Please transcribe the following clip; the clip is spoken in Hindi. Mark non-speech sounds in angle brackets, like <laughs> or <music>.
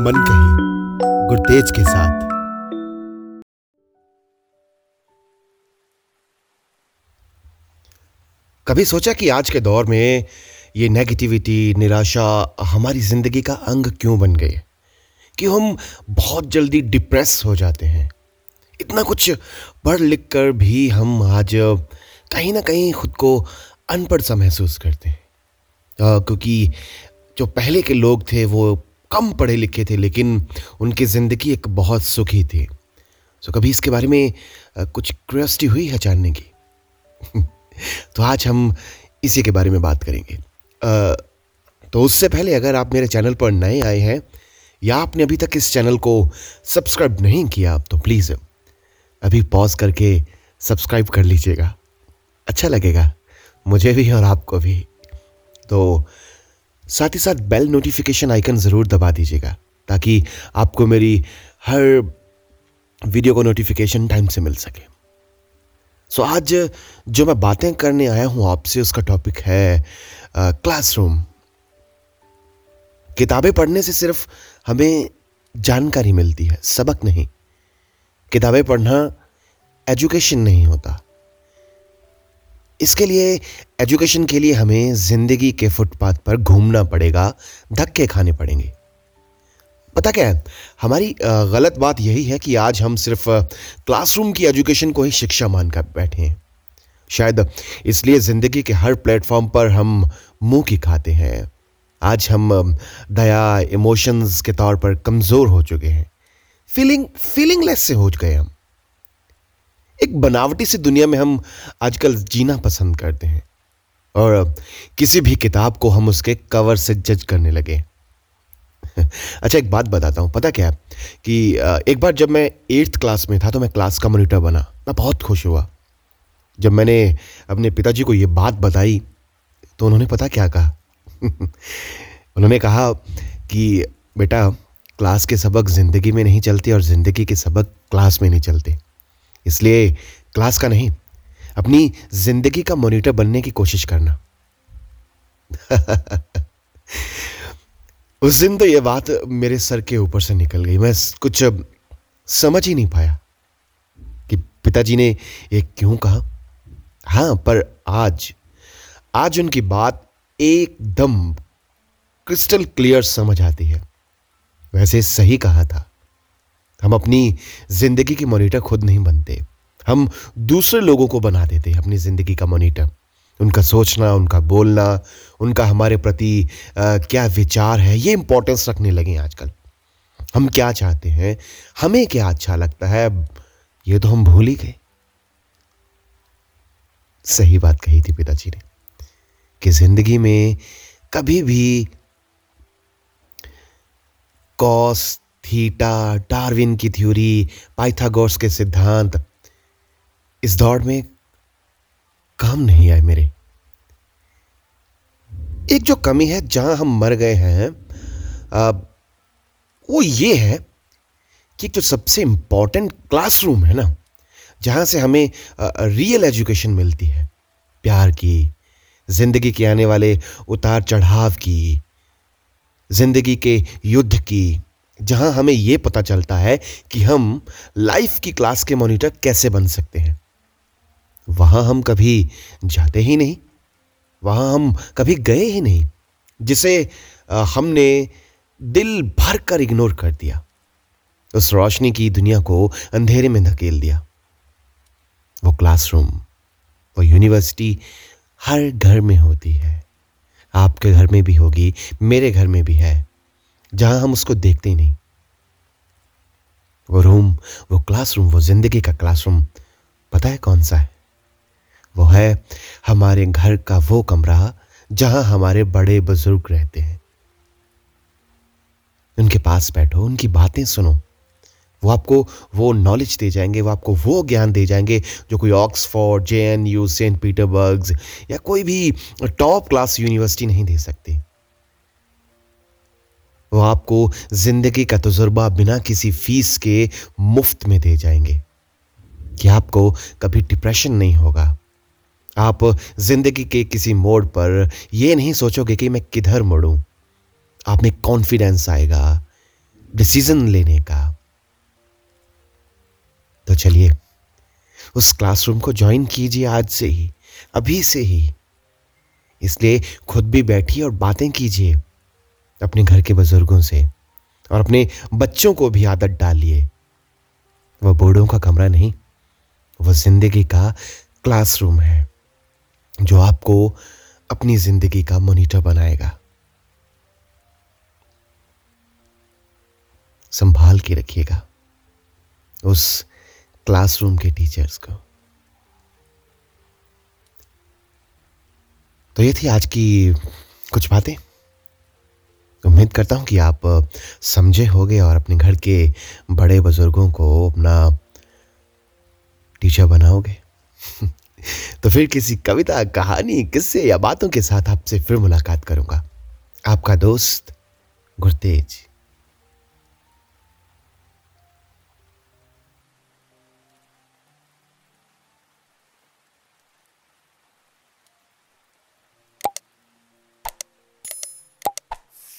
मन कही गुरतेज के साथ। कभी सोचा कि आज के दौर में ये नेगेटिविटी निराशा हमारी ज़िंदगी का अंग क्यों बन गए? कि हम बहुत जल्दी डिप्रेस हो जाते हैं। इतना कुछ पढ़ लिख कर भी हम आज कहीं ना कहीं खुद को अनपढ़ सा महसूस करते हैं। क्योंकि जो पहले के लोग थे, वो कम पढ़े लिखे थे, लेकिन उनकी ज़िंदगी एक बहुत सुखी थी। सो कभी इसके बारे में कुछ क्यूरियोसिटी हुई है जानने की? <laughs> तो आज हम इसी के बारे में बात करेंगे। तो उससे पहले अगर आप मेरे चैनल पर नए आए हैं, या आपने अभी तक इस चैनल को सब्सक्राइब नहीं किया तो प्लीज़ अभी पॉज करके सब्सक्राइब कर लीजिएगा। अच्छा लगेगा, मुझे भी और आपको भी। तो साथ ही साथ बेल नोटिफिकेशन आइकन ज़रूर दबा दीजिएगा ताकि आपको मेरी हर वीडियो को नोटिफिकेशन टाइम से मिल सके। सो so, आज जो मैं बातें करने आया हूँ आपसे उसका टॉपिक है क्लासरूम किताबें पढ़ने से सिर्फ़ हमें जानकारी मिलती है सबक नहीं। किताबें पढ़ना एजुकेशन नहीं होता। इसके लिए एजुकेशन के लिए हमें ज़िंदगी के फुटपाथ पर घूमना पड़ेगा, धक्के खाने पड़ेंगे। पता क्या है? हमारी गलत बात यही है कि आज हम सिर्फ़ क्लासरूम की एजुकेशन को ही शिक्षा मानकर बैठे हैं। शायद इसलिए ज़िंदगी के हर प्लेटफॉर्म पर हम मुँह की खाते हैं। आज हम दया, इमोशंस के तौर पर कमज़ोर हो चुके हैं। फीलिंग, फीलिंगलेस से हो गए हम। एक बनावटी सी दुनिया में हम आजकल जीना पसंद करते हैं। और किसी भी किताब को हम उसके कवर से जज करने लगे <laughs> अच्छा एक बात बताता हूँ। पता क्या कि एक बार जब मैं एट्थ क्लास में था तो मैं क्लास का मोनिटर बना। मैं बहुत खुश हुआ। जब मैंने अपने पिताजी को ये बात बताई तो उन्होंने पता क्या कहा? <laughs> उन्होंने कहा कि, बेटा, क्लास के सबक ज़िंदगी में नहीं चलते और ज़िंदगी के सबक क्लास में नहीं चलते। इसलिए क्लास का नहीं, अपनी ज़िंदगी का मॉनिटर बनने की कोशिश करना। <laughs> उस दिन तो ये बात मेरे सर के ऊपर से निकल गई। मैं कुछ समझ ही नहीं पाया कि पिताजी ने ये क्यों कहा। हाँ पर आज आज उनकी बात एकदम क्रिस्टल क्लियर समझ आती है। वैसे सही कहा था। हम अपनी ज़िंदगी की मॉनिटर खुद नहीं बनते। हम दूसरे लोगों को बना देते हैं अपनी ज़िंदगी का मॉनिटर। उनका सोचना उनका बोलना उनका हमारे प्रति आ, क्या विचार है ये इंपॉर्टेंस रखने लगे आजकल। हम क्या चाहते हैं हमें क्या अच्छा लगता है ये तो हम भूल ही गए। सही बात कही थी पिताजी ने कि ज़िंदगी में कभी भी कॉस थीटा डार्विन की थ्योरी पाइथागोरस के सिद्धांत। इस दौड़ में काम नहीं आए मेरे। एक जो कमी है जहाँ हम मर गए हैं आ, वो ये है कि जो सबसे इंपॉर्टेंट क्लासरूम है ना जहाँ से हमें रियल एजुकेशन मिलती है। प्यार की ज़िंदगी के आने वाले उतार चढ़ाव की ज़िंदगी के युद्ध की। जहाँ हमें यह पता चलता है कि हम लाइफ की क्लास के मॉनिटर कैसे बन सकते हैं। वहाँ हम कभी जाते ही नहीं। वहाँ हम कभी गए ही नहीं, जिसे हमने दिल भर कर इग्नोर कर दिया। उस रोशनी की दुनिया को अंधेरे में धकेल दिया। वो क्लासरूम वो यूनिवर्सिटी हर घर में होती है। आपके घर में भी होगी, मेरे घर में भी है। जहाँ हम उसको देखते ही नहीं। वो रूम, वो क्लासरूम, वो ज़िंदगी का क्लासरूम, पता है कौन सा है? वो है हमारे घर का वो कमरा जहाँ हमारे बड़े बुज़ुर्ग रहते हैं। उनके पास बैठो, उनकी बातें सुनो। वो आपको वो नॉलेज दे जाएँगे, वो आपको वो ज्ञान दे जाएँगे जो कोई Oxford J N U Saint Petersburgs या कोई भी टॉप क्लास यूनिवर्सिटी नहीं दे सकती। वो आपको ज़िंदगी का तजुर्बा बिना किसी फ़ीस के मुफ़्त में दे जाएँगे। कि आपको कभी डिप्रेशन नहीं होगा। आप ज़िंदगी के किसी मोड़ पर यह नहीं सोचोगे कि मैं किधर मुड़ूं। आप में कॉन्फिडेंस आएगा डिसीज़न लेने का। तो चलिए, उस क्लासरूम को ज्वाइन कीजिए आज से ही, अभी से ही। इसलिए खुद भी बैठिए और बातें कीजिए। अपने घर के बुज़ुर्गों से और अपने बच्चों को भी आदत डालिए वह बूढ़ों का कमरा नहीं, वह ज़िंदगी का क्लासरूम है, जो आपको अपनी ज़िंदगी का मोनिटर बनाएगा। संभाल के रखिएगा उस क्लासरूम के टीचर्स को। तो ये थी आज की कुछ बातें। उम्मीद करता हूँ कि आप समझे होंगे और अपने घर के बड़े बुज़ुर्गों को अपना टीचर बनाओगे। <laughs> तो फिर किसी कविता, कहानी, किस्से या बातों के साथ आपसे फिर मुलाकात करूँगा। आपका दोस्त गुरतेज।